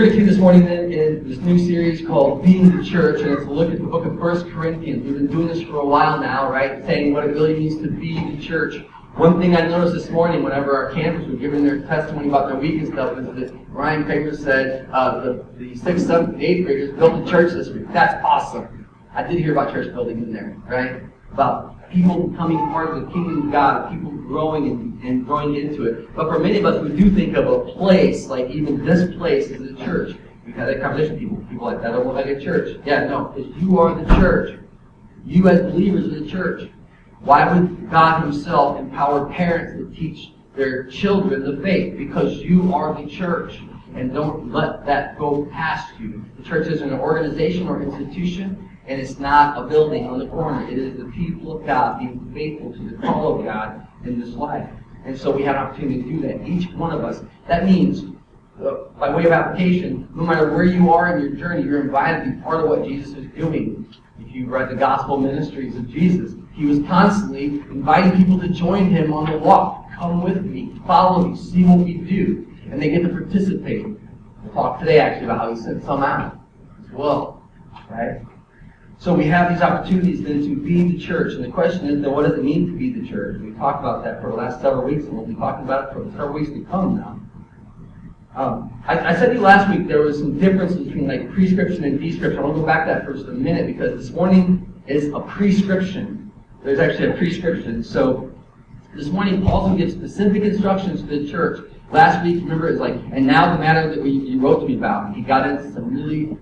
We're going to keep this morning in, in this new series called Being the Church, and it's a look at the book of First Corinthians. We've been doing this for a while now, right? Saying what it really means to be the church. One thing I noticed this morning whenever our campers were giving their testimony about their week and stuff is that Ryan Kramer said uh, the, the sixth, seventh, eighth graders built a church this week. That's awesome. I did hear about church building in there, right? About people becoming part of the kingdom of God, people growing and, and growing into it. But for many of us, we do think of a place, like even this place is a church. We've had that conversation with people. People like, that oh, don't look like a church. Yeah, no, because you are the church. You as believers are the church. Why would God Himself empower parents to teach their children the faith? Because you are the church. And don't let that go past you. The church isn't an organization or institution. And it's not a building on the corner. It is the people of God being faithful to the call of God in this life. And so we have an opportunity to do that. Each one of us. That means, uh, by way of application, no matter where you are in your journey, you're invited to be part of what Jesus is doing. If you read the gospel ministries of Jesus, he was constantly inviting people to join him on the walk. Come with me, follow me, see what we do. And they get to participate. We'll talk today actually about how he sent some out as well. Right? So we have these opportunities then to be the church. And the question is then what does it mean to be the church? We talked about that for the last several weeks, and we'll be talking about it for several weeks to come now. Um, I, I, said to you last week there was some differences between like prescription and description. I want to go back to that for just a minute because this morning is a prescription. There's actually a prescription. So this morning Paul's going to give specific instructions to the church. Last week, remember, it's like, and now the matter that we, you wrote to me about. He got into some really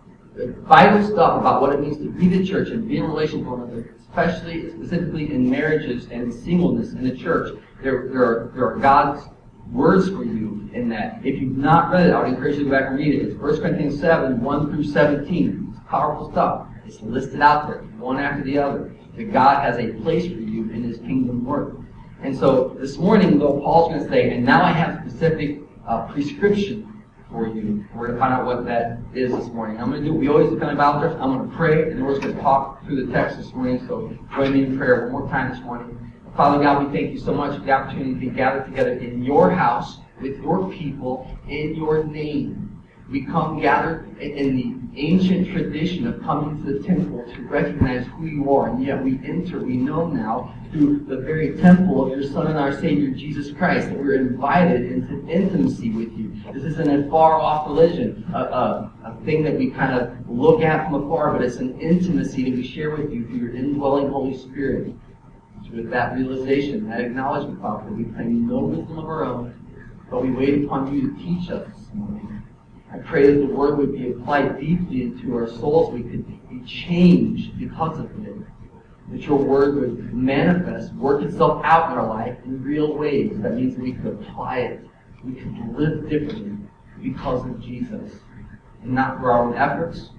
vital stuff about what it means to be the church and be in relation to one another, especially specifically in marriages and singleness in the church. There, there, are, there are God's words for you in that. If you've not read it, I would encourage you to go back and read it. It's 1 Corinthians 7, 1 through 17. It's powerful stuff. It's listed out there, one after the other. That God has a place for you in His kingdom work. And so this morning, though, Paul's going to say, and now I have specific uh, prescription for you. We're going to find out what that is this morning. I'm going to do we always do kind of Bible. I'm going to pray, and we're just going to talk through the text this morning. So join me in prayer one more time this morning. Father God, we thank you so much for the opportunity to be gathered together in your house with your people in your name. We come gathered in the ancient tradition of coming to the temple to recognize who you are, and yet we enter, we know now, through the very temple of your Son and our Savior, Jesus Christ, that we're invited into intimacy with you. This isn't a far off religion, a, a, a thing that we kind of look at from afar, but it's an intimacy that we share with you through your indwelling Holy Spirit. So with that realization, that acknowledgement, Father, we claim no wisdom of our own, but we wait upon you to teach us this morning. I pray that the word would be applied deeply into our souls. We could be changed because of it. That your word would manifest, work itself out in our life in real ways. That means we could apply it. We could live differently because of Jesus. And not for our own efforts,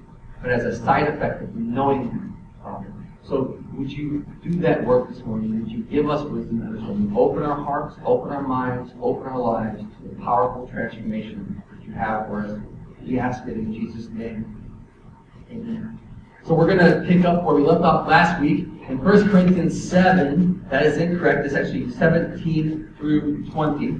but as a side effect of knowing Him, Father. So would you do that work this morning? Would you give us wisdom going to open our hearts, open our minds, open our lives to the powerful transformation you have for us. We ask it in Jesus' name. Amen. So we're going to pick up where we left off last week in 1 Corinthians 7. That is incorrect. It's actually 17 through 20.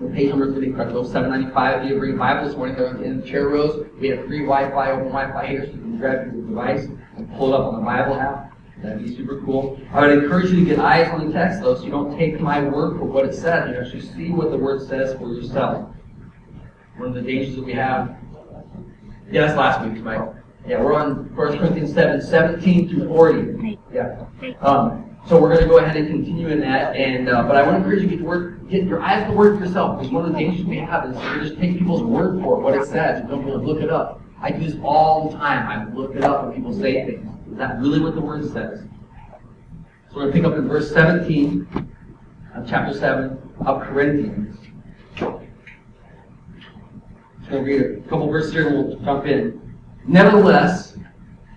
The page number is incorrect. Go 795. If you bring a Bible this morning, go in the chair rows. We have free Wi-Fi, open Wi-Fi here, so you can grab your device and pull it up on the Bible app. That'd be super cool. I would encourage you to get eyes on the text, though, so you don't take my word for what it says. You actually see what the word says for yourself one of the dangers that we have. Yeah, that's last week, Mike. Yeah, we're on 1 Corinthians 7, 17 through 40. Yeah. Um, so we're going to go ahead and continue in that. And uh, but I want to encourage you to get, word, get your eyes to the word for yourself. Because one of the dangers we have is we just take people's word for what it says and don't really look it up. I do this all the time. I look it up when people say things. Is that really what the word says? So we're going to pick up in verse 17 of chapter 7 of Corinthians. I'll read a couple verses here and we'll jump in. Nevertheless,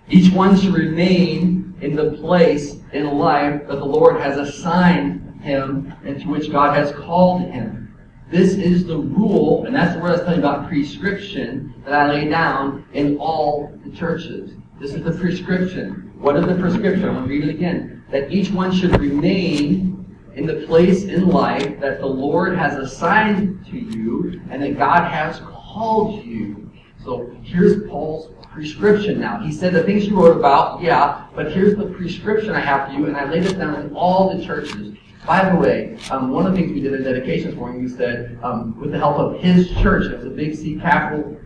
each one should remain in the place in life that the Lord has assigned him and to which God has called him. This is the rule, and that's the word I was telling you about prescription that I lay down in all the churches. This is the prescription. What is the prescription? I'm going to read it again. That each one should remain in the place in life that the Lord has assigned to you and that God has called you. So here's Paul's prescription now. He said the things you wrote about, yeah, but here's the prescription I have for you, and I laid it down in all the churches. By the way, um, one of the things we did in dedication this morning, we said, um, with the help of his church, it was a big C capital,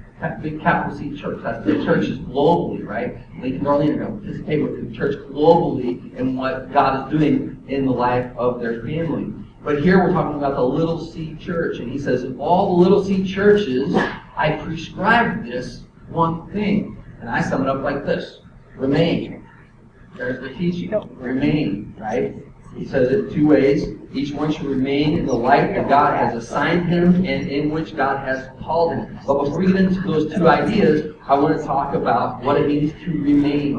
big capital C church. That's the churches globally, right? Lincoln Darlene are going to participate with the church globally in what God is doing in the life of their family. But here we're talking about the little C church, and he says, in all the little C churches, I prescribed this one thing. And I sum it up like this remain. There's the teaching. Remain, right? He says it two ways. Each one should remain in the light that God has assigned him and in which God has called him. But before we get into those two ideas, I want to talk about what it means to remain.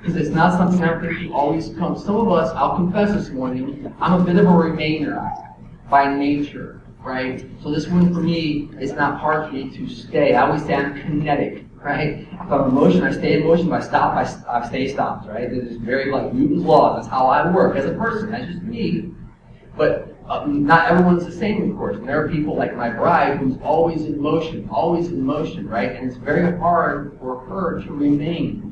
Because it's not something I think you always come. Some of us, I'll confess this morning, I'm a bit of a remainer by nature, right? So this one for me is not hard for me to stay. I always say I'm kinetic right? If I'm in motion, I stay in motion. If I stop, I, I stay stopped, right? It's very like Newton's laws. That's how I work as a person. That's just me. But uh, not everyone's the same, of course. And there are people like my bride who's always in motion, always in motion, right? And it's very hard for her to remain.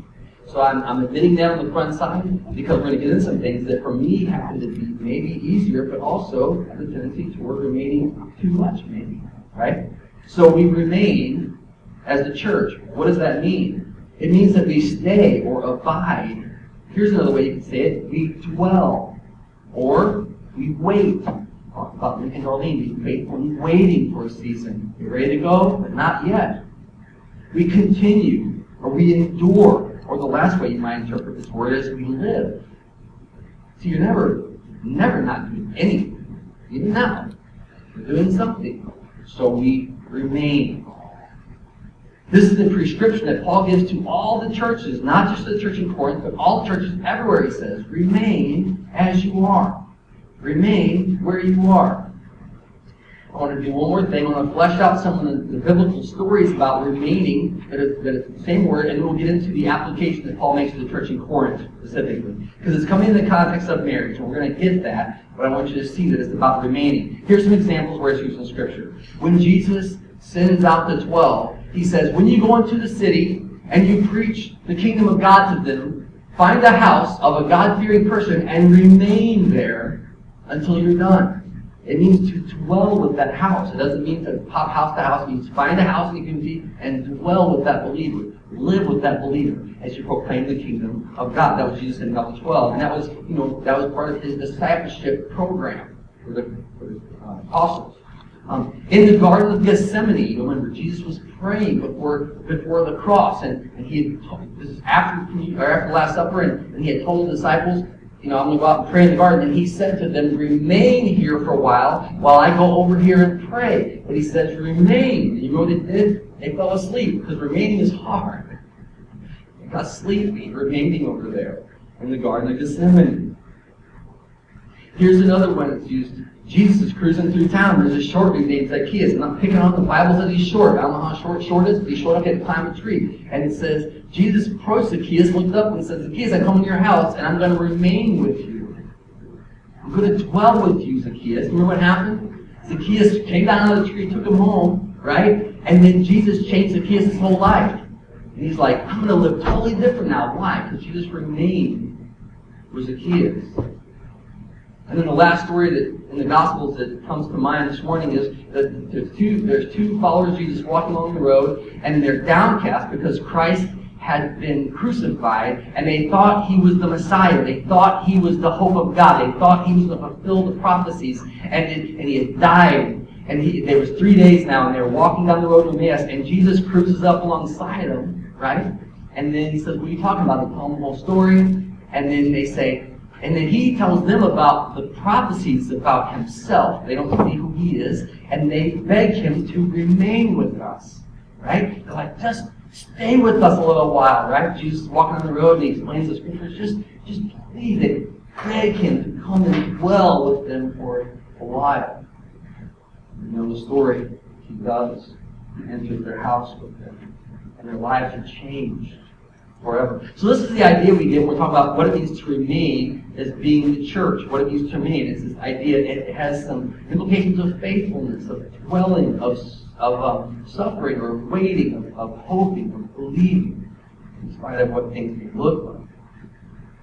So I'm, I'm admitting that on the front side because we're going to get into some things that for me happen to be maybe easier, but also have a tendency toward remaining too much, maybe, right? So we remain as the church. What does that mean? It means that we stay or abide. Here's another way you can say it. We dwell. Or we wait. Talk about Lincoln Darlene faithfully waiting for a season. You ready to go? But not yet. We continue. Or we endure. Or the last way you might interpret this word is we live. See, you're never, never not doing anything. Even now. You're doing something. So we remain. This is the prescription that Paul gives to all the churches, not just the church in Corinth, but all churches everywhere, he says. Remain as you are. Remain where you are. I want to do one more thing. I want to flesh out some of the, the biblical stories about remaining, that is, that is the same word, and we'll get into the application that Paul makes to the church in Corinth specifically. Because it's coming in the context of marriage, and we're going to get that, but I want you to see that it's about remaining. Here's some examples where it's used in Scripture. When Jesus sends out the twelve, he says, when you go into the city and you preach the kingdom of God to them, find a house of a God-fearing person and remain there until you're done. It means to dwell with that house. It doesn't mean to pop house to house. It means find a house in the community and dwell with that believer. Live with that believer as you proclaim the kingdom of God. That was Jesus in Matthew 12. And that was, you know, that was part of his discipleship program for the, for the uh, apostles. Um, in the Garden of Gethsemane, you remember, Jesus was praying before before the cross, and, and he had this is after after the Last Supper, and, and he had told the disciples, you know, I'm going to go out and pray in the garden. And he said to them, remain here for a while while I go over here and pray. But he says, remain. And you know what they did? They fell asleep because remaining is hard. They got sleepy remaining over there in the Garden of Gethsemane. Here's another one that's used Jesus is cruising through town. There's a short dude named Zacchaeus. And I'm picking on the Bible says he's short. I don't know how short short is, but he's short enough to climb a tree. And it says, Jesus approached Zacchaeus, looked up, and said, Zacchaeus, I come to your house, and I'm going to remain with you. I'm going to dwell with you, Zacchaeus. Remember what happened? Zacchaeus came down out of the tree, took him home, right? And then Jesus changed Zacchaeus' whole life. And he's like, I'm going to live totally different now. Why? Because Jesus remained with Zacchaeus. And then the last story that in the Gospels that comes to mind this morning is that there's two, there's two followers of Jesus walking along the road, and they're downcast because Christ had been crucified, and they thought he was the Messiah. They thought he was the hope of God. They thought he was going to fulfill the prophecies, and, it, and he had died. And he, there was three days now, and they were walking down the road to Emmaus, and Jesus cruises up alongside them, right? And then he says, what are you talking about? They tell him the whole story, and then they say, and then he tells them about the prophecies about himself. They don't see who he is. And they beg him to remain with us. Right? They're like, just stay with us a little while, right? Jesus is walking on the road and he explains the scriptures. Just, just please, beg him to come and dwell with them for a while. You know the story. He does. He enters their house with them. And their lives are changed. forever. So this is the idea we get when we're talking about what it means to remain as being the church, what it means to remain. It's this idea, it has some implications of faithfulness, of dwelling, of, of um, suffering, or waiting, of, of hoping, of believing, in spite of what things may look like.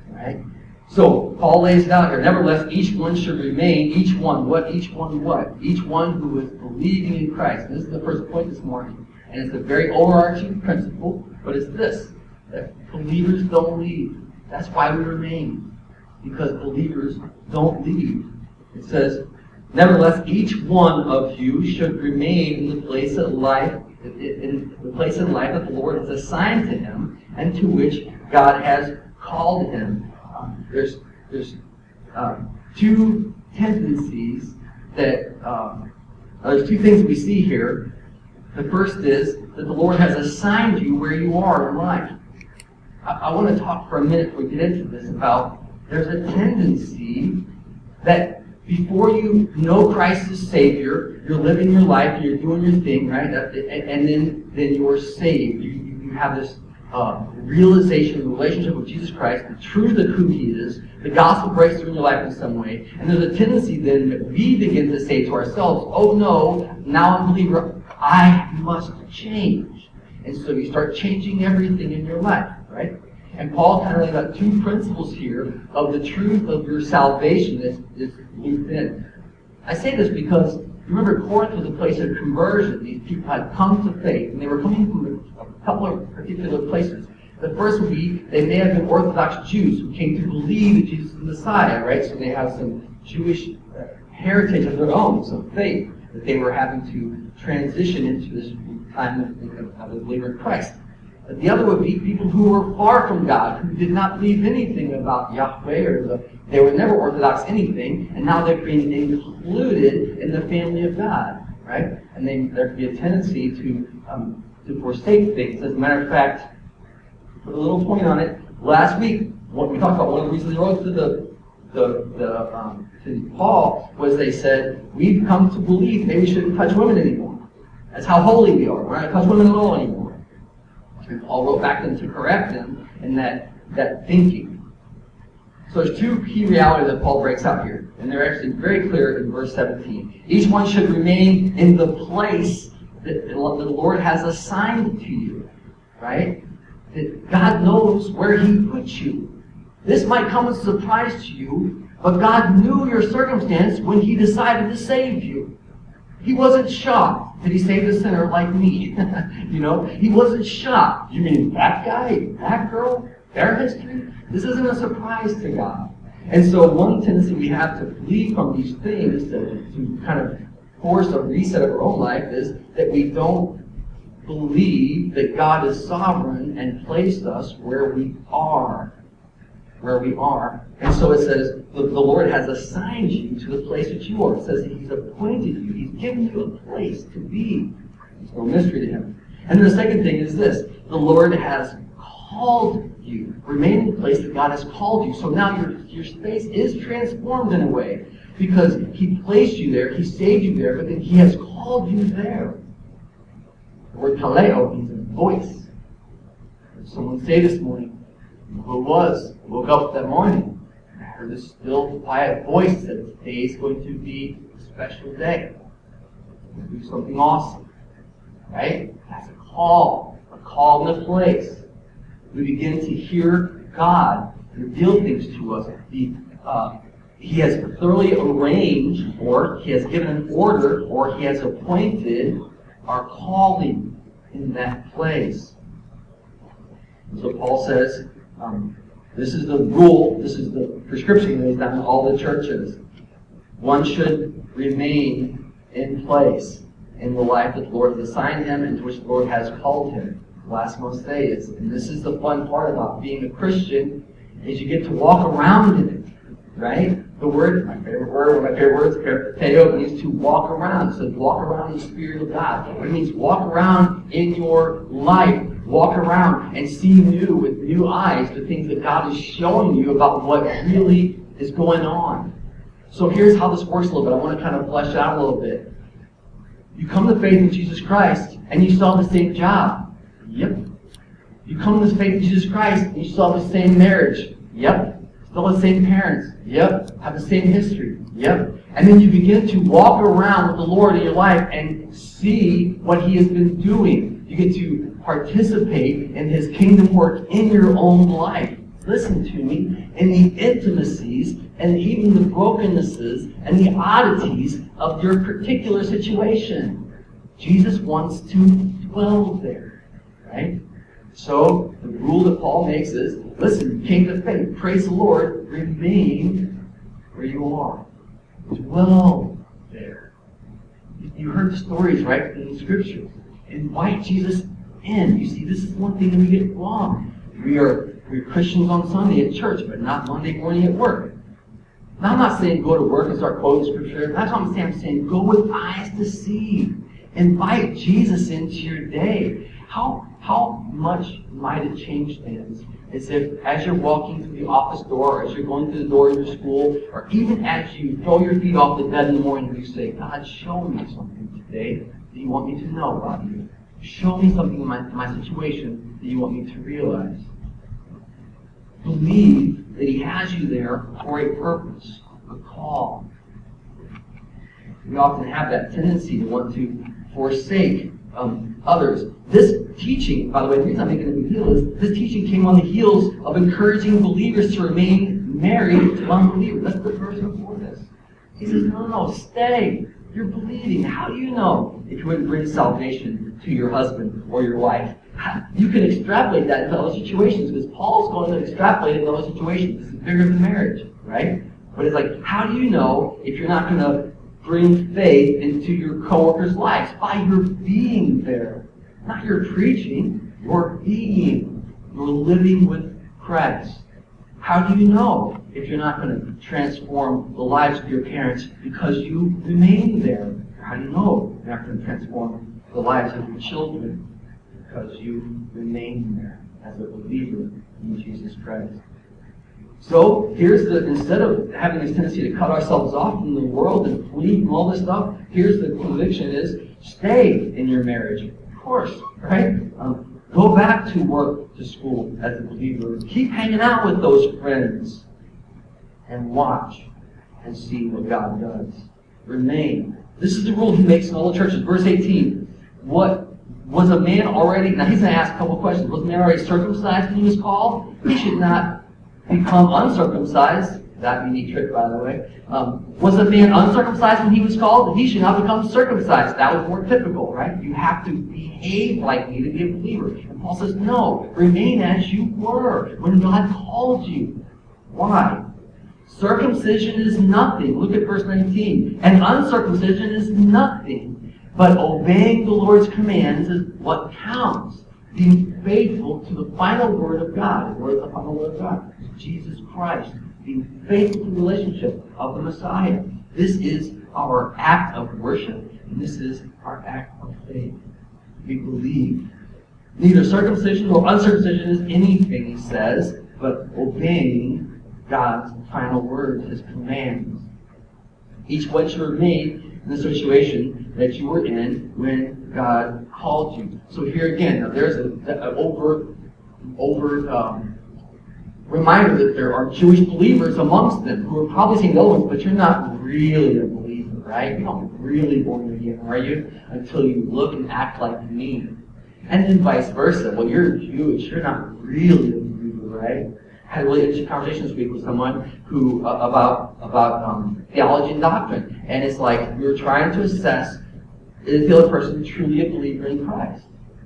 Right? So Paul lays it out here. Nevertheless, each one should remain, each one, what? Each one what? Each one who is believing in Christ. And this is the first point this morning. And it's a very overarching principle, but it's this that believers don't leave. That's why we remain. Because believers don't leave. It says, Nevertheless, each one of you should remain in the place of life, in the place of life that the Lord has assigned to him and to which God has called him. Um, there's there's um, two tendencies that um, there's two things we see here. The first is that the Lord has assigned you where you are in life. I, I want to talk for a minute before we get into this about there's a tendency that before you know Christ as Savior, you're living your life, you're doing your thing, right? And, then, then you're saved. You, you have this uh, realization, of the relationship with Jesus Christ, the truth of who He is, the gospel breaks through in your life in some way, and there's a tendency then that we begin to say to ourselves, oh no, now I'm a believer, I must change. And so you start changing everything in your life, right? And Paul kind of laid out two principles here of the truth of your salvation that's, that's looped in. I say this because remember Corinth was a place of conversion. These people had come to faith, and they were coming from a couple of particular places. The first would be they may have been Orthodox Jews who came to believe that Jesus is the Messiah, right? So they have some Jewish uh, heritage of their own, some faith that they were having to transition into this time of, of, a believer in Christ. The other would be people who were far from God, who did not believe anything about Yahweh, or the, they were never Orthodox anything, and now they're being included in the family of God, right? And they, there could be a tendency to um, to forsake things. As a matter of fact, put a little point on it. Last week, what we talked about, one of the reasons they wrote to the the, the um, to Paul was they said we've come to believe maybe we shouldn't touch women anymore. That's how holy we are. We're not touch women at all anymore. Paul wrote back to them to correct them in that, that thinking. So there's two key realities that Paul breaks out here, and they're actually very clear in verse 17. Each one should remain in the place that the Lord has assigned to you, right? That God knows where He puts you. This might come as a surprise to you, but God knew your circumstance when He decided to save you. He wasn't shocked that he save a sinner like me. you know, he wasn't shocked. You mean that guy, that girl, their history? This isn't a surprise to God. And so one tendency we have to flee from these things to, to kind of force a reset of our own life is that we don't believe that God is sovereign and placed us where we are where we are. And so it says, the, Lord has assigned you to the place that you are. It says He's appointed you. He's given you a place to be. It's no mystery to Him. And the second thing is this. The Lord has called you. Remain in the place that God has called you. So now your, your space is transformed in a way because He placed you there, He saved you there, but then He has called you there. The word kaleo means a voice. Someone say this morning, who was woke up that morning and I heard this still quiet voice that today is going to be a special day. Do something awesome. Right? That's a call. A call in a place. We begin to hear God reveal things to us. He, uh, he has thoroughly arranged, or He has given an order, or He has appointed our calling in that place. So Paul says, um, this is the rule, this is the prescription that is done in all the churches. One should remain in place in the life that the Lord has assigned him and to which the Lord has called him. Last must say is, and this is the fun part about being a Christian, is you get to walk around in it, right? The word, my favorite word, one of my favorite words, peripateo, means to walk around. So walk around in the Spirit of God. It means walk around in your life walk around and see new with new eyes the things that God is showing you about what really is going on. So here's how this works a little bit. I want to kind of flesh it out a little bit. You come to faith in Jesus Christ and you have the same job. Yep. You come to faith in Jesus Christ, and you have the same marriage. Yep. Still the same parents. Yep. Have the same history. Yep. And then you begin to walk around with the Lord in your life and see what He has been doing. You get to participate in His kingdom work in your own life. Listen to me. In the intimacies and even the brokennesses and the oddities of your particular situation. Jesus wants to dwell there. Right? So the rule that Paul makes is listen, you came to faith, praise the Lord, remain where you are. Dwell there. You heard the stories, right, in the scriptures. Invite Jesus in. You see, this is one thing that we get wrong. We are we're Christians on Sunday at church, but not Monday morning at work. Now, I'm not saying go to work and start quoting scripture. That's what I'm saying. I'm saying go with eyes to see. Invite Jesus into your day. How, how much might it change things as if as you're walking through the office door, or as you're going through the door of your school, or even as you throw your feet off the bed in the morning, you say, God, show me something today that you want me to know about you. Show me something in my, my situation that you want me to realize. Believe that He has you there for a purpose, a call. We often have that tendency to want to forsake um, others. This teaching, by the way, the reason I'm making a big deal is this teaching came on the heels of encouraging believers to remain married to unbelievers. That's the verse before this. He says, no, no, no, stay. You're believing. How do you know if you wouldn't bring salvation to your husband or your wife? You can extrapolate that into other situations because Paul's going to extrapolate it into other situations. This is bigger than marriage, right? But it's like, how do you know if you're not going to bring faith into your coworkers' lives by your being there. Not your preaching, your being. You're living with Christ. How do you know if you're not going to transform the lives of your parents because you remain there? How do you know you're not going to transform the lives of your children because you remain there as a believer in Jesus Christ? So here's the instead of having this tendency to cut ourselves off from the world and flee from all this stuff, here's the conviction is stay in your marriage. Of course, right? Um, go back to work, to school as a believer. Keep hanging out with those friends and watch and see what God does. Remain. This is the rule he makes in all the churches. Verse 18. What was a man already, now he's going to ask a couple questions. Was a man already circumcised when he was called? He should not become uncircumcised. That unique trick, by the way. Um, was a man uncircumcised when he was called? He should not become circumcised. That was more typical, right? You have to behave like me to be a believer. And Paul says, no, remain as you were when God called you. Why? Circumcision is nothing. Look at verse 19. And uncircumcision is nothing. But obeying the Lord's commands is what counts. Being faithful to the final word of God. The word of the final word of God. Jesus Christ, being faithful to the relationship of the Messiah. This is our act of worship, and this is our act of faith. We believe. Neither circumcision nor uncircumcision is anything, he says, but obeying God's final word, his commands. Each one should remain in the situation that you were in when God called you. So here again, now there's an over, over um, reminder that there are Jewish believers amongst them who are probably saying, no, but you're not really a believer, right? You're not really born again, are you? Until you look and act like me. And then vice versa. Well, you're Jewish. You're not really a believer, right? I had a really interesting conversation this week with someone who uh, about about um, theology and doctrine, and it's like we were trying to assess is the other person truly a believer in Christ.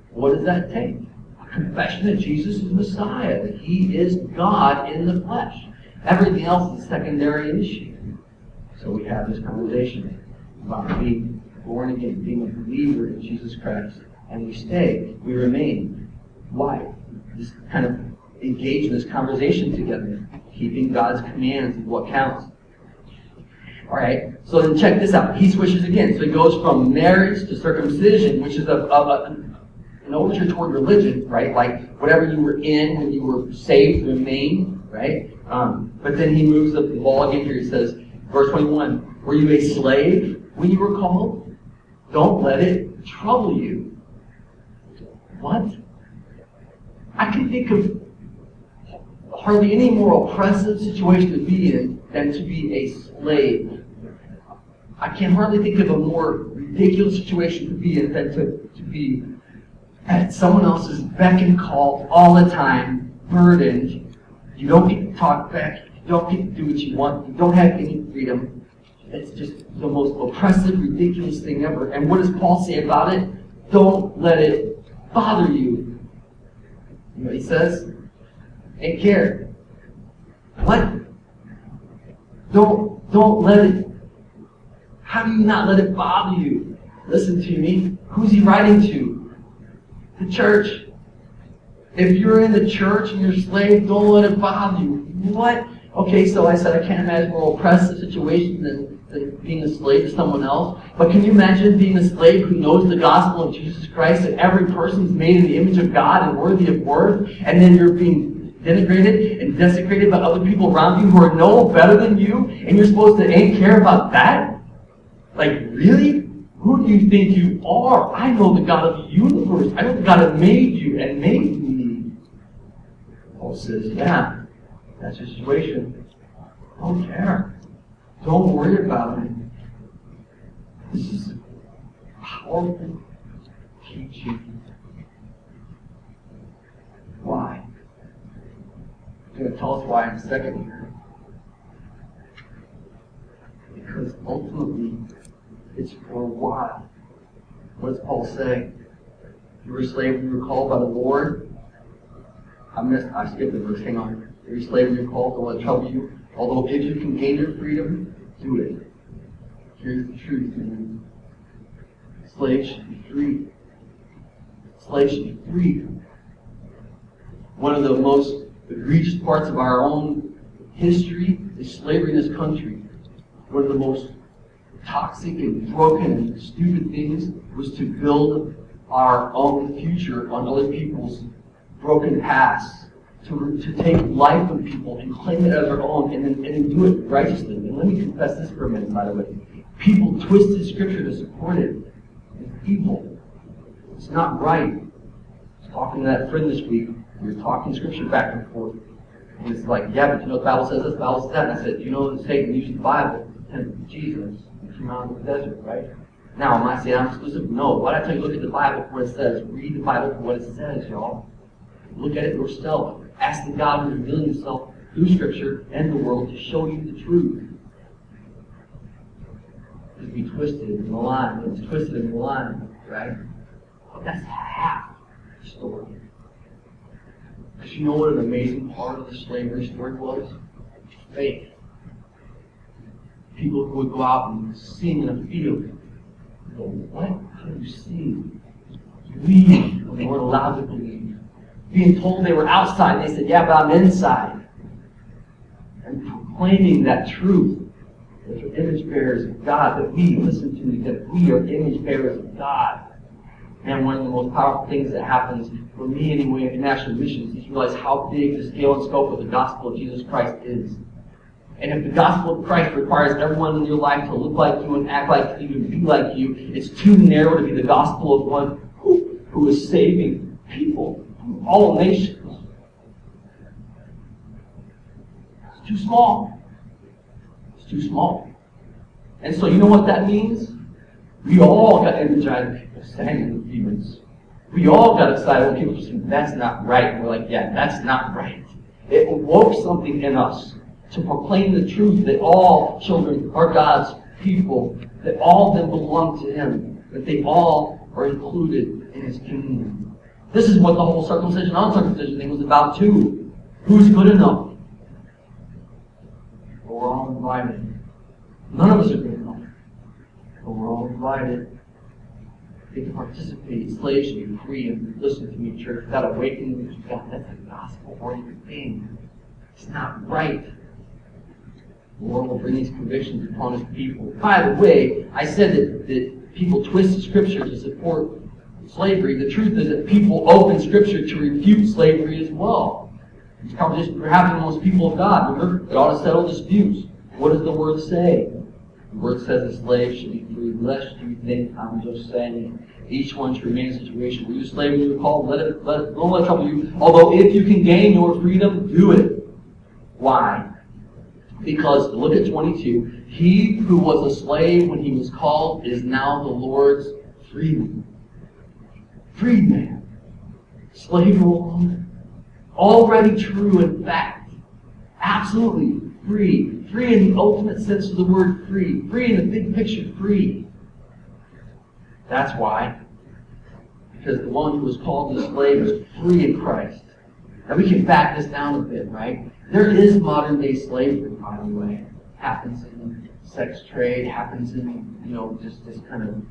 What does that take? A confession that Jesus is Messiah, that He is God in the flesh. Everything else is a secondary issue. So we have this conversation about being born again, being a believer in Jesus Christ, and we stay, we remain. Why? This kind of engage in this conversation together, keeping God's commands is what counts. All right. So then check this out. He switches again. So he goes from marriage to circumcision, which is a, a, an overture toward religion, right? Like whatever you were in when you were saved remain, right? Um, but then he moves the ball again here. He says, verse 21, were you a slave when you were called? Don't let it trouble you. What? I can think of hardly any more oppressive situation to be in than to be a slave. I can hardly think of a more ridiculous situation to be in than to, to be at someone else's beck and call all the time, burdened. You don't get to talk back. You don't get to do what you want. You don't have any freedom. It's just the most oppressive, ridiculous thing ever. And what does Paul say about it? Don't let it bother you. You know what he says? Ain't care. What? Don't don't let it how do you not let it bother you? Listen to me. Who's he writing to? The church. If you're in the church and you're slave, don't let it bother you. What? Okay, so I said I can't imagine more oppressive situation than, than being a slave to someone else. But can you imagine being a slave who knows the gospel of Jesus Christ, that every person is made in the image of God and worthy of worth, and then you're being denigrated and desecrated by other people around you who are no better than you, and you're supposed to ain't care about that? Like, really? Who do you think you are? I know the God of the universe. I know the God that made you and made me. Paul says, yeah, that's your situation. Don't care. Don't worry about it. This is powerful teaching. Why? He's to tell us why in a second here. Because ultimately, it's for while. What does Paul say? You were a slave when you were called by the Lord. I missed, I skipped the verse. Hang on. You were a slave when you were called. Don't trouble you. Although if you can gain your freedom, do it. Here's the truth, man. Slaves should be free. Slaves should be free. One of the most egregious parts of our own history is slavery in this country. One of the most toxic and broken and stupid things was to build our own future on other people's broken pasts. To, to take life from people and claim it as our own and then, and do it righteously. And let me confess this for a minute, by the way. People twisted scripture to support it. It's evil. It's not right. I was talking to that friend this week. We were talking scripture back and forth. And it's like, yeah, but you know the Bible says this, the Bible says that. And I said, you know Satan uses the Bible and Jesus came out of the desert, right? Now, am I saying I'm exclusive? No. Why did I tell you look at the Bible for what it says? Read the Bible for what it says, y'all. Look at it yourself. Ask the God who's revealing himself through Scripture and the world to show you the truth. To be twisted and maligned. It's twisted and maligned, right? But that's half the story. Because you know what an amazing part of the slavery story was? Faith people who would go out and sing in a field. You what? Do you sing? Believe when they weren't allowed to believe. Being told they were outside, they said, yeah, but I'm inside. And proclaiming that truth that we're image bearers of God, that we, listen to me, that we are image bearers of God. And one of the most powerful things that happens for me anyway in international missions is realize how big the scale and scope of the gospel of Jesus Christ is. And if the gospel of Christ requires everyone in your life to look like you and act like you and be like you, it's too narrow to be the gospel of one who, who is saving people from all nations. It's too small. It's too small. And so you know what that means? We all got energized people standing the demons. We all got excited when people said, that's not right. And we're like, yeah, that's not right. It awoke something in us to proclaim the truth that all children are God's people, that all of them belong to Him, that they all are included in His kingdom. This is what the whole circumcision, uncircumcision thing was about too. Who's good enough? We're all invited. None of us are good enough. But we're all invited. Can participate. Slaves should be free. And listen to me, church. That awakening that you got, that's a gospel-oriented thing. It's not right. The Lord will bring these convictions upon his people. By the way, I said that, that people twist scripture to support slavery. The truth is that people open scripture to refute slavery as well. These conversations are happening amongst people of God. Remember, it ought to settle disputes. What does the word say? The word says the slave should be free, lest you think I'm just saying each one should remain in a situation. Were you a slave when you were called? Let it, let it, don't let it trouble you. Although if you can gain your freedom, do it. Why? Because look at 22. He who was a slave when he was called is now the Lord's freedman. Freedman. Slave no. Already true in fact. Absolutely free. Free in the ultimate sense of the word free. Free in the big picture, free. That's why. Because the one who was called a slave is free in Christ. Now we can back this down a bit, right? There is modern day slavery, by the way. Happens in sex trade, happens in, you know, just this kind of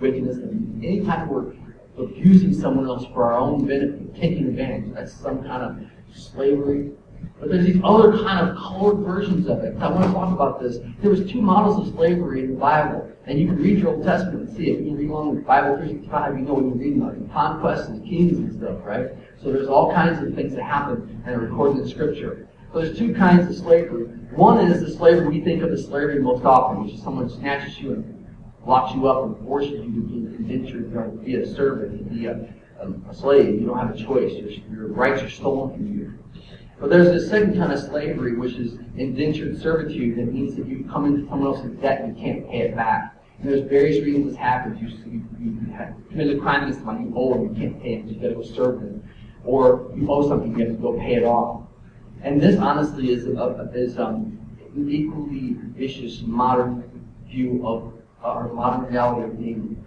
wickedness and any kind of work abusing someone else for our own benefit, taking advantage. That's some kind of slavery. But there's these other kind of colored versions of it. I want to talk about this. There was two models of slavery in the Bible, and you can read your Old Testament and see it. You can read along with Bible 365, you know what you're reading about. Conquests and kings and stuff, right? So there's all kinds of things that happen and are recorded in Scripture. So there's two kinds of slavery. One is the slavery we think of as slavery most often, which is someone snatches you and locks you up and forces you to be indentured, to be a servant, to be a, a, a slave. You don't have a choice. Your, your rights are stolen from you. But there's this second kind of slavery, which is indentured servitude, that means that you come into someone else's debt and you can't pay it back. And there's various reasons this happens. You, you, you committed a crime against someone, you owe them, you can't pay it, you've got to go serve them. Or you owe something, you have to go pay it off. And this, honestly, is, a, is um, an equally vicious modern view of our modern reality of being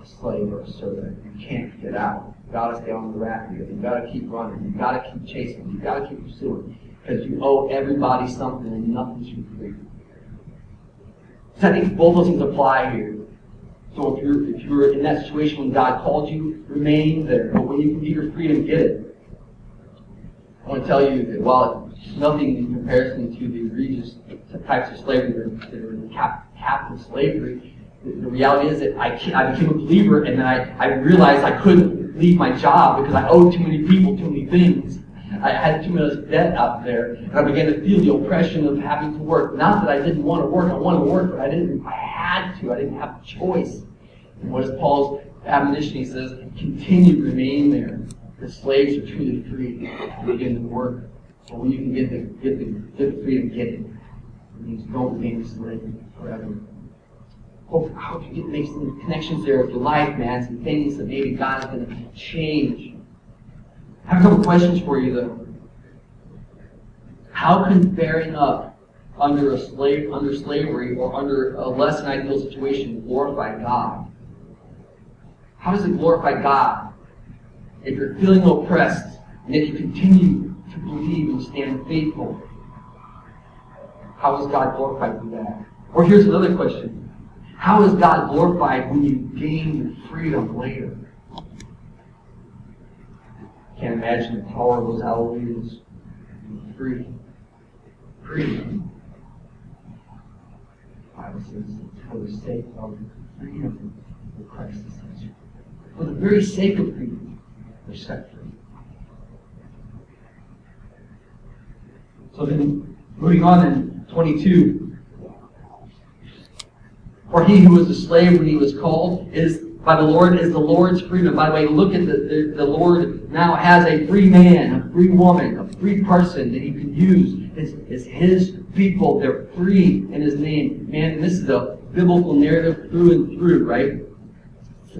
a slave or a servant. You can't get out. You've got to stay on the rack. You've got to keep running. You've got to keep chasing. You've got to keep pursuing. Because you owe everybody something and nothing's free. So I think both those things apply here. So if you're if you're in that situation when God called you, remain there. But when you can get your freedom, get it. I want to tell you that while it's nothing in comparison to the egregious types of slavery that are in cap, captive slavery, the, the, reality is that I, I became a believer and then I, I realized I couldn't leave my job because I owed too many people too many things. I had too much debt out there, and I began to feel the oppression of having to work. Not that I didn't want to work, I wanted to work, but I didn't. I had to. I didn't have a choice. And what is Paul's admonition? He says, "Continue to remain there." the slaves are truly free to begin to work. But when you can get the get the get the freedom, get it. It means don't remain a slave forever. Hope how can you make some connections there with your life, man, some things that maybe God is going to change. I have a couple questions for you though. How can bearing up under a slave under slavery or under a less than ideal situation glorify God? How does it glorify God? if you're feeling oppressed, and if you continue to believe and stand faithful, how is God glorified through that? Or here's another question. How is God glorified when you gain your freedom later? Can't imagine the power of those hallelujahs. Free. Free. The Bible says for the sake of freedom that Christ has set you. For the very sake of freedom are set free. So then, moving on in 22. For he who was a slave when he was called is by the Lord is the Lord's freedom. By the way, look at the, the, the Lord now has a free man, a free woman, a free person that he can use. It's, it's his people. They're free in his name. Man, this is a biblical narrative through and through, right?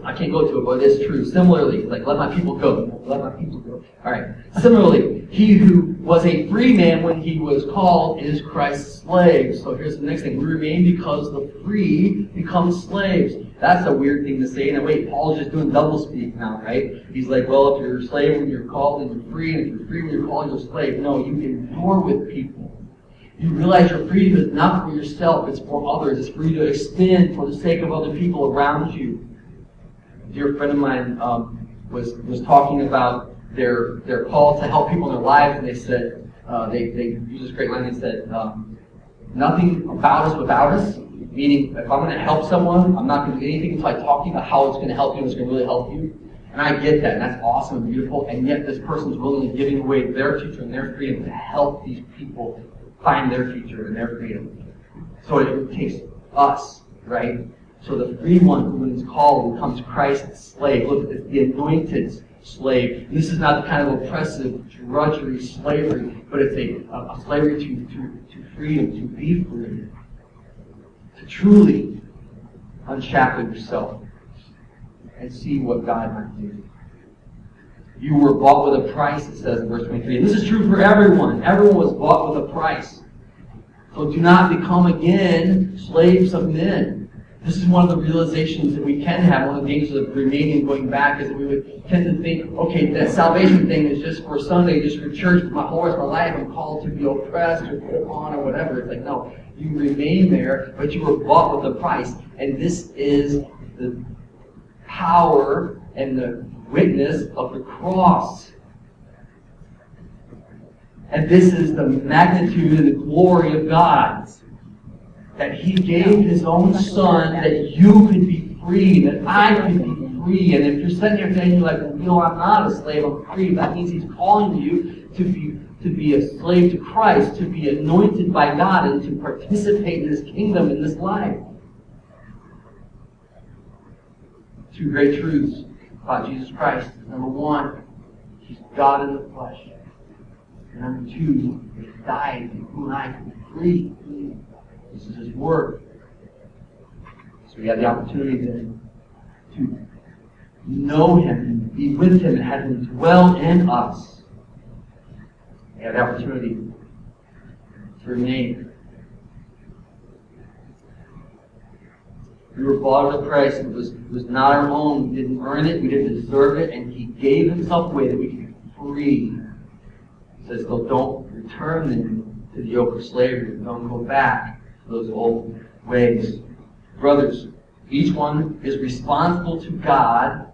I can't go to it, but it's true. Similarly, like, let my people go. Let my people go. All right. Similarly, he who was a free man when he was called is Christ's slave. So here's the next thing. We remain because the free become slaves. That's a weird thing to say. And wait, Paul's just doing double speak now, right? He's like, well, if you're a slave when you're called, then you're free. And if you're free when you're called, you're a slave. No, you endure with people. You realize your freedom is not for yourself, it's for others. It's for you to extend for the sake of other people around you dear friend of mine um, was was talking about their their call to help people in their lives, and they said uh, they they used this great line. They said um, nothing about us without us. Meaning, if I'm going to help someone, I'm not going to do anything until I talk to you about how it's going to help you and it's going to really help you. And I get that, and that's awesome and beautiful. And yet, this person's willingly giving away their future and their freedom to help these people find their future and their freedom. So it takes us, right, So the free one who is called becomes Christ's slave. Look, it's the anointed slave. And this is not the kind of oppressive drudgery slavery, but it's a, a, slavery to, to, to freedom, to be free. To truly unshackle yourself and see what God might do. You were bought with a price, it says in verse 23. And this is true for everyone. Everyone was bought with a price. So do not become again slaves of men. This is one of the realizations that we can have. One of the dangers of remaining going back is that we would tend to think, okay, that salvation thing is just for Sunday, just for church, my whole rest of my life I'm called to be oppressed or put upon or whatever. It's like, no, you remain there, but you were bought with a price. And this is the power and the witness of the cross. And this is the magnitude and the glory of God. That He gave His own Son that you could be free, that I could be free. And if you're sitting here saying, you're like, no, I'm not a slave, I'm free, that means He's calling you to be to be a slave to Christ, to be anointed by God, and to participate in His kingdom in this life. Two great truths about Jesus Christ. Number one, He's God in the flesh. And number two, He died and I could be free. This is His Word. So we have the opportunity then to know Him and be with Him and have Him dwell in us. We have the opportunity to remain. We were bought a price. It was, it was not our own. We didn't earn it. We didn't deserve it. And He gave Himself away that we could be free. He says, so don't return them to the yoke of slavery. Don't go back to those old ways. Brothers, each one is responsible to God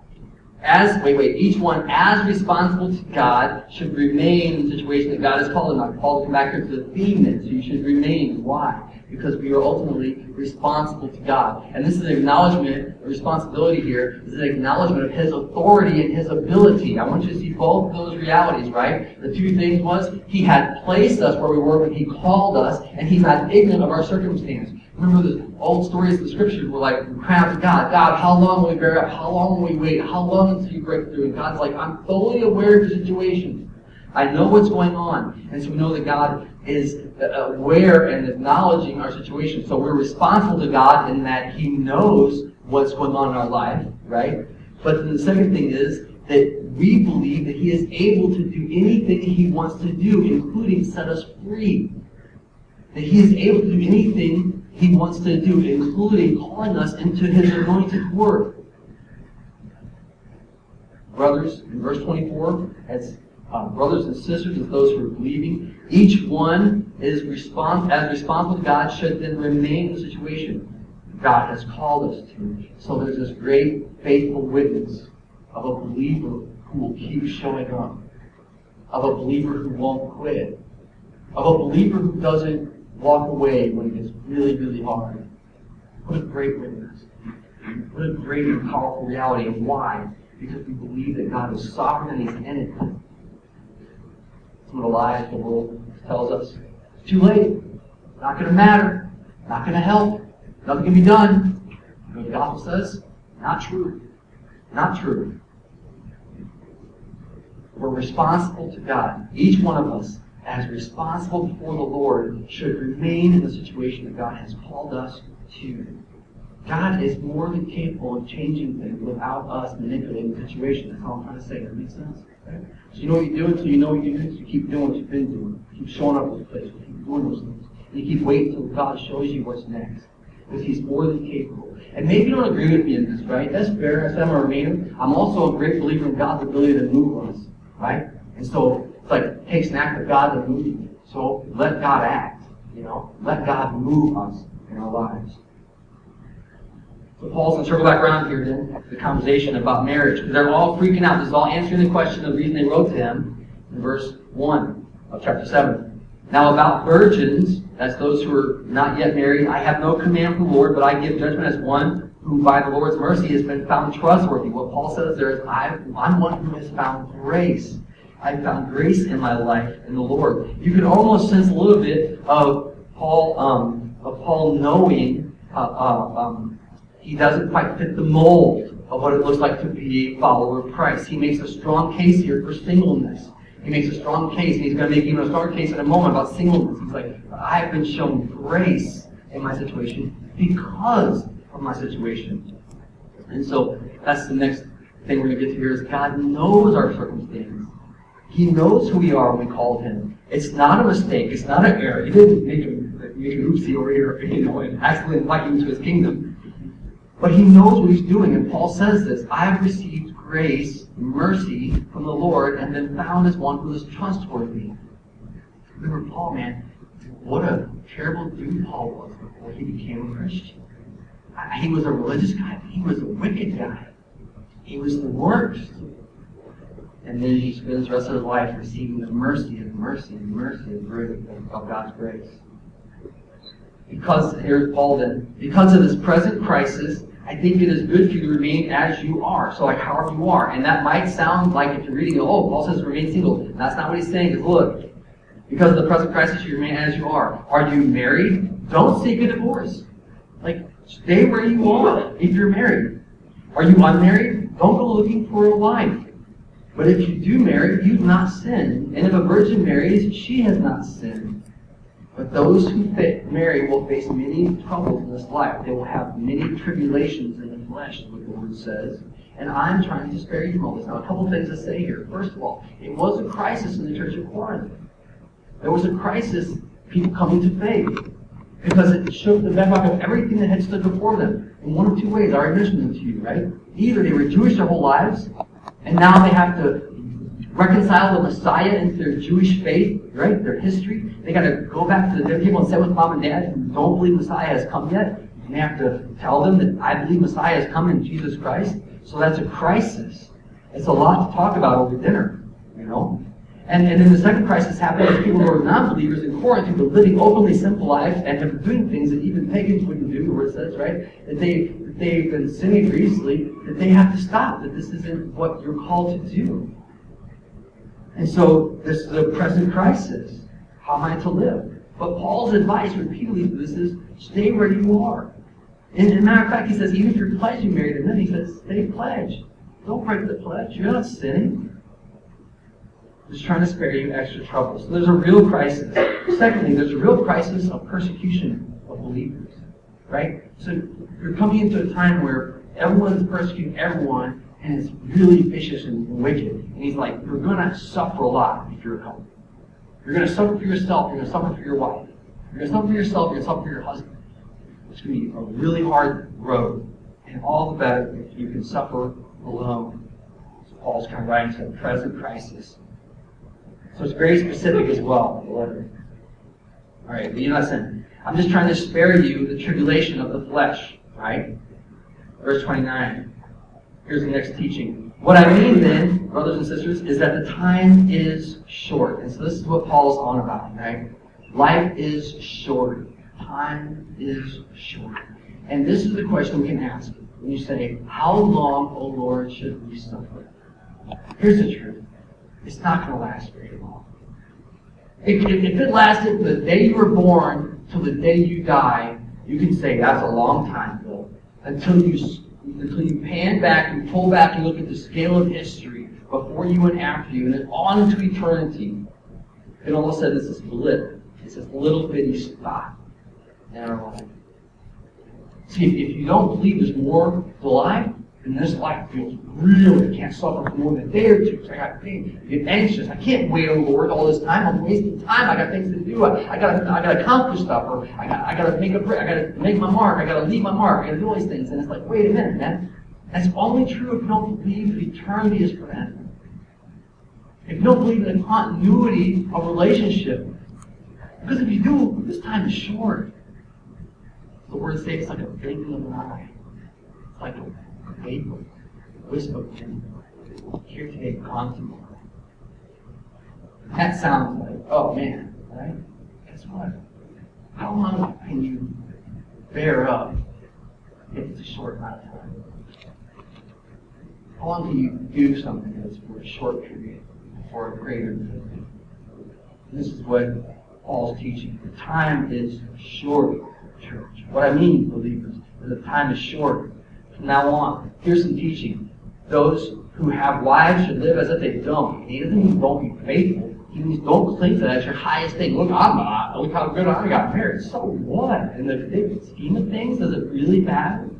as wait, wait, each one as responsible to God should remain in the situation that God has called them. I've called them back here to the theme that so you should remain. Why? Because we are ultimately responsible to God. And this is an acknowledgement, a responsibility here, this is an acknowledgement of His authority and His ability. I want you to see both those realities, right? The two things was, He had placed us where we were when He called us, and He's not ignorant of our circumstance. Remember the old stories of the scriptures were like, to God, God, how long will we bear up? How long will we wait? How long until you break through? And God's like, I'm fully aware of your situation. I know what's going on. And so we know that God is aware and acknowledging our situation. So we're responsible to God in that He knows what's going on in our life, right? But then the second thing is that we believe that He is able to do anything He wants to do, including set us free. That He is able to do anything he wants to do, including calling us into his anointed work. Brothers, in verse 24, as uh, brothers and sisters, as those who are believing, each one is respons- as responsible to God should then remain in the situation God has called us to. So there's this great faithful witness of a believer who will keep showing up, of a believer who won't quit, of a believer who doesn't walk away when it gets really, really hard. What a great witness. What a great and powerful reality. And why? Because we believe that God is sovereign and He's in it. Some of the lies the world tells us. Too late. Not going to matter. Not going to help. Nothing can be done. You know the gospel says? Not true. Not true. We're responsible to God. Each one of us as responsible before the Lord, should remain in the situation that God has called us to. God is more than capable of changing things without us manipulating the situation. That's all I'm trying to say. That makes sense? So you know what you do until you know what you do. So you keep doing what you've been doing. Keep showing up at the place. Keep doing those things. And you keep waiting until God shows you what's next. Because He's more than capable. And maybe you don't agree with me in this, right? That's fair. I'm a Remainer. I'm also a great believer in God's ability to move us, right? And so it's like it takes an act of God to move you. So let God act. You know, let God move us in our lives. So Paul's to circle back around here then the conversation about marriage because they're all freaking out. This is all answering the question of the reason they wrote to him in verse one of chapter seven. Now about virgins, that's those who are not yet married, I have no command from the Lord, but I give judgment as one who by the Lord's mercy has been found trustworthy. What Paul says there is, I'm one who has found grace. I found grace in my life in the Lord. You can almost sense a little bit of Paul, um, of Paul knowing, uh, uh, um, he doesn't quite fit the mold of what it looks like to be a follower of Christ. He makes a strong case here for singleness. He makes a strong case, and he's going to make even a stronger case in a moment about singleness. He's like, I have been shown grace in my situation because of my situation. And so that's the next thing we're going to get to here is God knows our circumstances. He knows who we are when we called him. It's not a mistake. It's not an error. He didn't make a, make an oopsie over here, you know, and accidentally invite you into his kingdom. But he knows what he's doing, and Paul says this, I have received grace, mercy from the Lord, and been found as one who is trustworthy. Remember Paul, man, what a terrible dude Paul was before he became a Christian. He was a religious guy, he was a wicked guy. He was the worst. And then he spends the rest of his life receiving the mercy and mercy and mercy of God's grace. Because, here's Paul then, because of this present crisis, I think it is good for you to remain as you are. So like however you are. And that might sound like if you're reading, oh, Paul says remain single. That's not what he's saying, is look, because of the present crisis, you remain as you are. Are you married? Don't seek a divorce. Like, stay where you are if you're married. Are you unmarried? Don't go looking for a wife. But if you do marry, you've not sinned. And if a virgin marries, she has not sinned. But those who marry will face many troubles in this life. They will have many tribulations in the flesh, what the word says. And I'm trying to spare you from all this. Now, a couple things to say here. First of all, it was a crisis in the church of Corinth. There was a crisis, people coming to faith. Because it showed the bedrock of everything that had stood before them. In one of two ways, I already mentioned them to you, right? Either they were Jewish their whole lives, and now they have to reconcile the Messiah into their Jewish faith, right? Their history. They got to go back to their people and sit with mom and dad who don't believe Messiah has come yet. And they have to tell them that I believe Messiah has come in Jesus Christ. So that's a crisis. It's a lot to talk about over dinner, you know? And, and then the second crisis happened with people who were non-believers in Corinth who were living openly sinful lives and have been doing things that even pagans wouldn't do, where it says, right, that they, that they've been sinning grievously, that they have to stop, that this isn't what you're called to do. And so this is a present crisis. How am I to live? But Paul's advice repeatedly to this is stay where you are. And as a matter of fact, he says, even if you're pledging married to men, he says, stay pledged. Don't break the pledge. You're not sinning. Just trying to spare you extra trouble. So there's a real crisis. Secondly, there's a real crisis of persecution of believers. Right? So you're coming into a time where everyone's persecuting everyone, and it's really vicious and wicked. And he's like, you're going to suffer a lot if you're a couple. You're going to suffer for yourself. You're going to suffer for your wife. You're going to suffer for yourself. You're going to suffer for your husband. It's going to be a really hard road. And all the better if you can suffer alone. So Paul's kind of writing to the present crisis so it's very specific as well, the letter. All right, but you listen. I'm just trying to spare you the tribulation of the flesh, right? Verse 29. Here's the next teaching. What I mean then, brothers and sisters, is that the time is short. And so this is what Paul's on about, right? Life is short. Time is short. And this is the question we can ask when you say, How long, O Lord, should we suffer? Here's the truth it's not going to last very long. If, if, if it lasted the day you were born till the day you die, you can say that's a long time, Bill. Until you until you pan back and pull back and look at the scale of history before you and after you, and then on into eternity. It almost said it's this blip. It's this little bitty spot in our life. See, if, if you don't believe there's more to life, and this life feels real. I can't suffer for more than a day or two because I got pain. I get anxious. I can't wait, oh Lord, all this time. I'm wasting time. I got things to do. I, I gotta, I gotta accomplish stuff, or I got, I gotta make a, I gotta make my mark. I gotta leave my mark. I gotta do all these things. And it's like, wait a minute, man. That's only true if you don't believe that eternity is forever. If you don't believe in the continuity of relationship, because if you do, this time is short. The word says like a an eye. It's like a faithful, whisper here today, gone tomorrow. That sounds like, oh man, right? Guess what? How long can you bear up if it's a short amount of time? How long can you do something that's for a short period, for a greater good? This is what Paul's teaching. The time is short, church. What I mean, believers, is the time is short from now on. Here's some teaching. Those who have wives should live as if they don't. He doesn't mean don't be faithful. He means don't think that as your highest thing. Look, I'm not. Look how good I got married. So what? In the big scheme of things, does it really matter?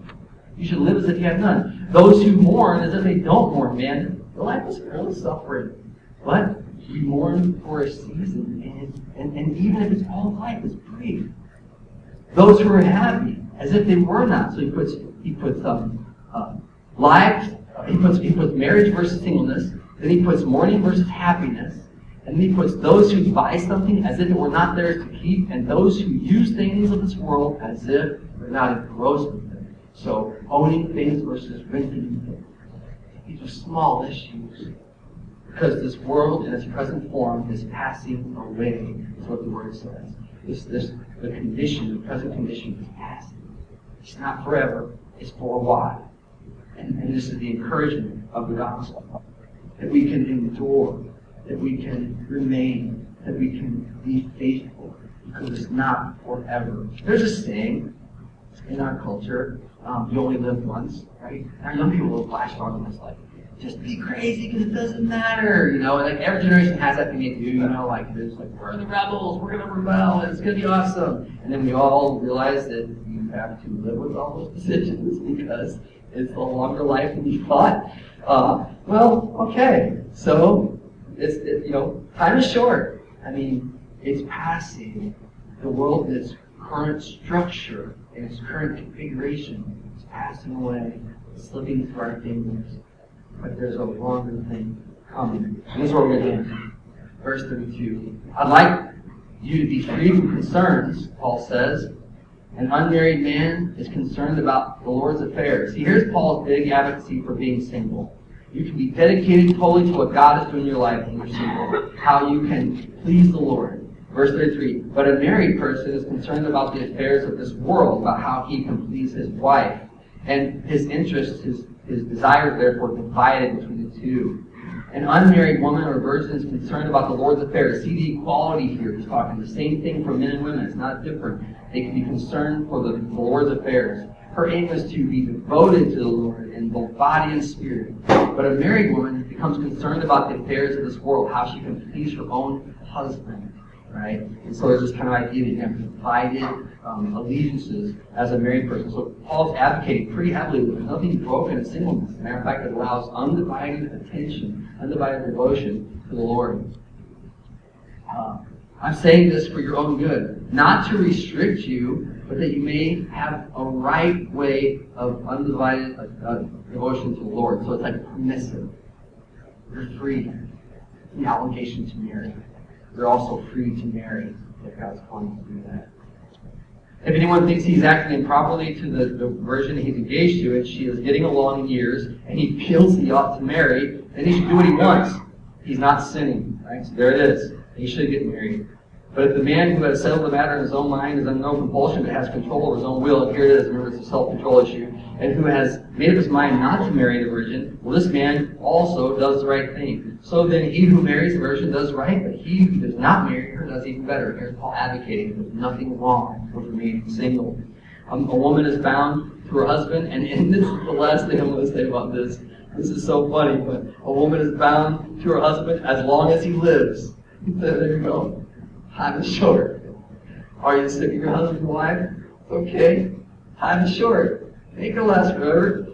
You should live as if you have none. Those who mourn as if they don't mourn, man. Life is really suffering. But you mourn for a season, and, and, and even if it's all life, it's brief. Those who are happy, as if they were not. So he puts he puts um, uh, lives he puts, he puts marriage versus singleness. Then he puts mourning versus happiness. And then he puts those who buy something as if it were not theirs to keep, and those who use things of this world as if they're not engrossed with them. So owning things versus renting things. These are small issues. Because this world in its present form is passing away, is what the word says. This, this, the condition, the present condition is passing. It's not forever, it's for a while. And, and this is the encouragement of the gospel. That we can endure, that we can remain, that we can be faithful, because it's not forever. There's a saying in our culture, um, you only live once, right? Our young people will flash on this like, just be crazy because it doesn't matter, you know. And Like every generation has that thing they do, you know. Like there's like we're the rebels, we're gonna rebel, it's gonna be awesome. And then we all realize that you have to live with all those decisions because it's a longer life than you thought. Uh, well, okay. So, it's, it, you know, time is short. I mean, it's passing. The world, its current structure and its current configuration is passing away, slipping through our fingers. But there's a longer thing coming. Is what we're going. Verse 32. I'd like you to be free from concerns, Paul says, an unmarried man is concerned about the Lord's affairs. See, here's Paul's big advocacy for being single. You can be dedicated totally to what God is doing in your life when you're single. How you can please the Lord. Verse 33. But a married person is concerned about the affairs of this world, about how he can please his wife. And his interests, his, his desires, therefore, divided between the two. An unmarried woman or virgin is concerned about the Lord's affairs. See the equality here. He's talking the same thing for men and women. It's not different. They can be concerned for the, the Lord's affairs. Her aim is to be devoted to the Lord in both body and spirit. But a married woman becomes concerned about the affairs of this world, how she can please her own husband. Right? And so there's this kind of idea that you have divided um, allegiances as a married person. So Paul's advocating pretty heavily that there's nothing broken in singleness. As a matter of fact, it allows undivided attention, undivided devotion to the Lord. Uh, I'm saying this for your own good, not to restrict you, but that you may have a right way of undivided uh, uh, devotion to the Lord. So it's like permissive. You're free. The obligation to marry. You're also free to marry if God's calling to do that. If anyone thinks he's acting improperly to the, the version he's engaged to, and she is getting along in years, and he feels he ought to marry, then he should do what he wants. He's not sinning. Right? So there it is. He should get married. But if the man who has settled the matter in his own mind is under no compulsion but has control of his own will, and here it is, remember it's a self-control issue, and who has made up his mind not to marry the virgin, well, this man also does the right thing. So then he who marries the virgin does right, but he who does not marry her does even better. Here's Paul advocating there's nothing wrong with remaining single. Um, a woman is bound to her husband, and, and this is the last thing I'm going to say about this. This is so funny, but a woman is bound to her husband as long as he lives. there you go. Is short. Are you sick of your husband and wife? Okay. Time is short. Ain't gonna last forever.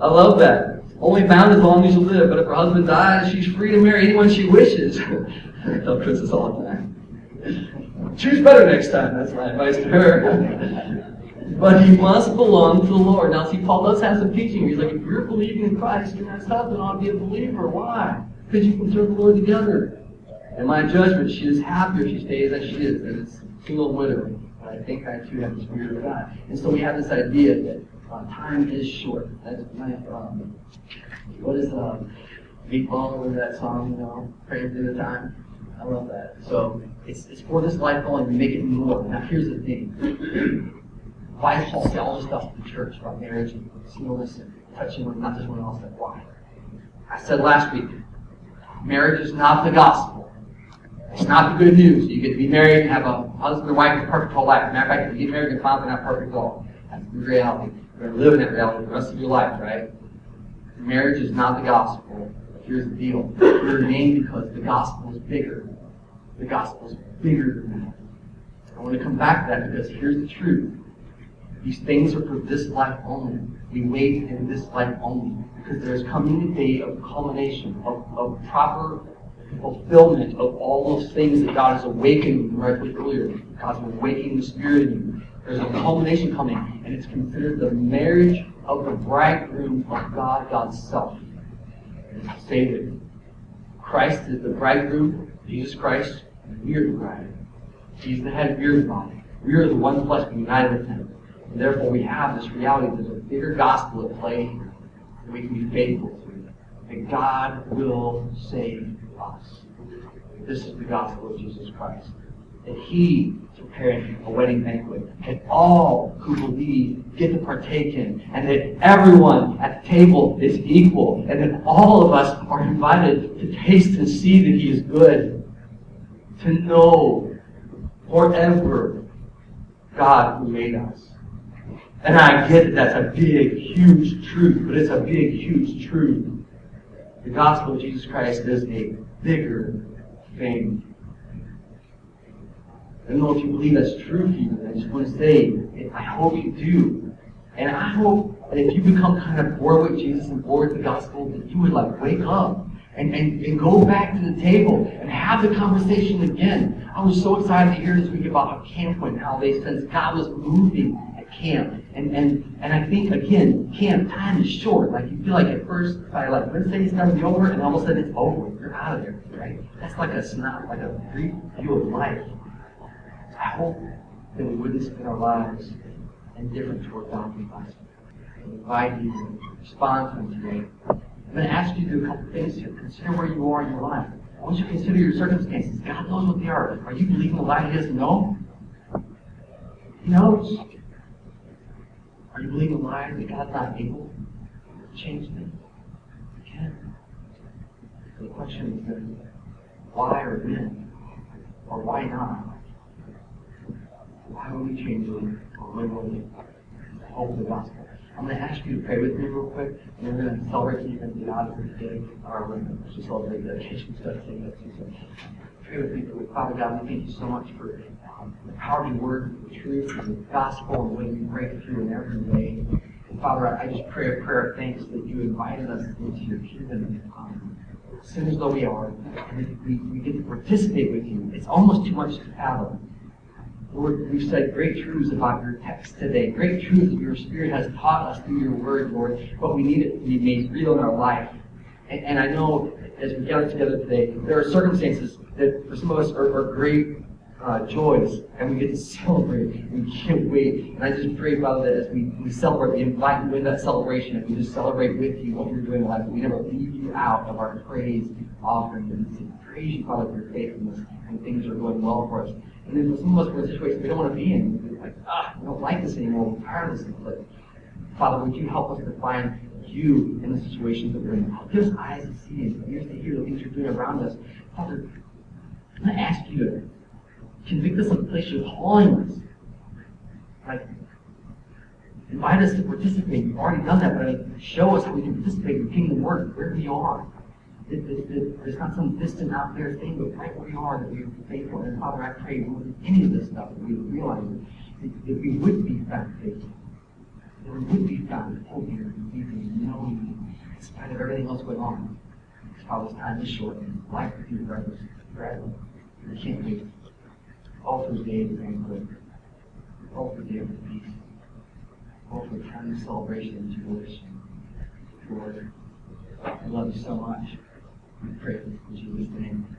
I love that. Only bound as long as you live, but if her husband dies, she's free to marry anyone she wishes. I tell Chris this all the time. Choose better next time. That's my advice to her. but he must belong to the Lord. Now, see, Paul does have some teaching. He's like, if you're believing in Christ, you're not stopping on be a believer. Why? Because you can serve the Lord together. In my judgment, she is happier she stays as she is, as a single widow. But I think I too have the Spirit of God. And so we have this idea that uh, time is short. That's my, um, what is, um, Meatball, remember that song, you know, praying through the time? I love that. So it's, it's for this life only, we make it more. Now here's the thing. Why Paul say all this stuff to the church about marriage and singleness and touching one, not just one else? Why? I said last week, marriage is not the gospel. It's not the good news. You get to be married and have a husband and wife a perfect whole life. Matter of fact, if you get married, you find out not perfect at all. That's the reality. You're going to live in that reality the rest of your life, right? Marriage is not the gospel. Here's the deal. You're named because the gospel is bigger. The gospel is bigger than that. I want to come back to that because here's the truth. These things are for this life only. We wait in this life only. Because there's coming a day of culmination, of, of proper fulfillment of all those things that God is awakening, right earlier. God's awakening the Spirit in you. There's a culmination coming, and it's considered the marriage of the bridegroom of God, God's self. That Christ is the bridegroom, Jesus Christ, and we are the bride. He's the head, we are the body. We are the one flesh united with Him. And therefore, we have this reality. There's a bigger gospel at play here that we can be faithful to. That God will save us. This is the gospel of Jesus Christ. That He is preparing a wedding banquet. That all who believe get to partake in. And that everyone at the table is equal. And that all of us are invited to taste and see that He is good. To know forever God who made us. And I get that that's a big, huge truth, but it's a big, huge truth. The gospel of Jesus Christ is a bigger thing. I don't know if you believe that's true for you, I just want to say, I hope you do. And I hope that if you become kind of bored with Jesus and bored with the gospel, that you would like wake up and, and, and go back to the table and have the conversation again. I was so excited to hear this week about how camp went, how they said God was moving camp. And, and, and I think, again, camp time is short. Like, you feel like at first, by like Wednesday, it's going to be over, and all of a sudden it's over. You're out of there, right? That's like a snap, like a brief view of life. I hope that we wouldn't spend our lives indifferent toward God gospel. I invite you to respond to Him today. I'm going to ask you to do a couple things here. Consider where you are in your life. I want you to consider your circumstances. God knows what they are. Are you believing the lie He doesn't know? He knows. Are you believing a lie that God's not able to change things? He can. The question is then, why or when? Or why not? Why would we change them? Or when will we hope the gospel? I'm going to ask you to pray with me real quick, and then we're going to celebrate get out of here today. Or we're going celebrate dedication stuff. Pray Father God, we thank you so much for the power of your word, the truth, and the gospel, and the way you break through in every way. And Father, I just pray a prayer of thanks that you invited us into your kingdom. Um, sinners though we are, and we, we get to participate with you. It's almost too much to fathom. Lord, we've said great truths about your text today, great truths that your Spirit has taught us through your word, Lord, but we need it to be made real in our life. And, and I know as we gather together today, there are circumstances that for some of us are, are great uh, joys, and we get to celebrate. We can't wait. And I just pray, Father, that as we, we celebrate, we invite you into that celebration, and we just celebrate with you what you're doing in life. We never leave you out of our praise offering. And we praise you, Father, for your faithfulness, and things are going well for us. And then for some of us, we're in a situation we don't want to be in. We're like, ah, we don't like this anymore. We're tired of this. But Father, would you help us to find you in the situations that we're in? Give us eyes to see and ears to hear the things you're doing around us. Father, I'm going to ask you to Convict us of the place you're calling us. Like, invite us to participate. You've already done that, but like, show us how we can participate in the kingdom work, where we are. It, it, it, there's not some distant out there thing, but right where we are, that we are faithful. And Father, I pray with any of this stuff, that we realize that, we would be faithful. That we would be found holy and believing, knowing, in spite of everything else going on. Father's time is short, and life with you, brothers, forever. We can't wait all forgave banquet, all forgive the peace, all for time of celebration and jubilation. Lord, I love you so much. We pray in Jesus' name.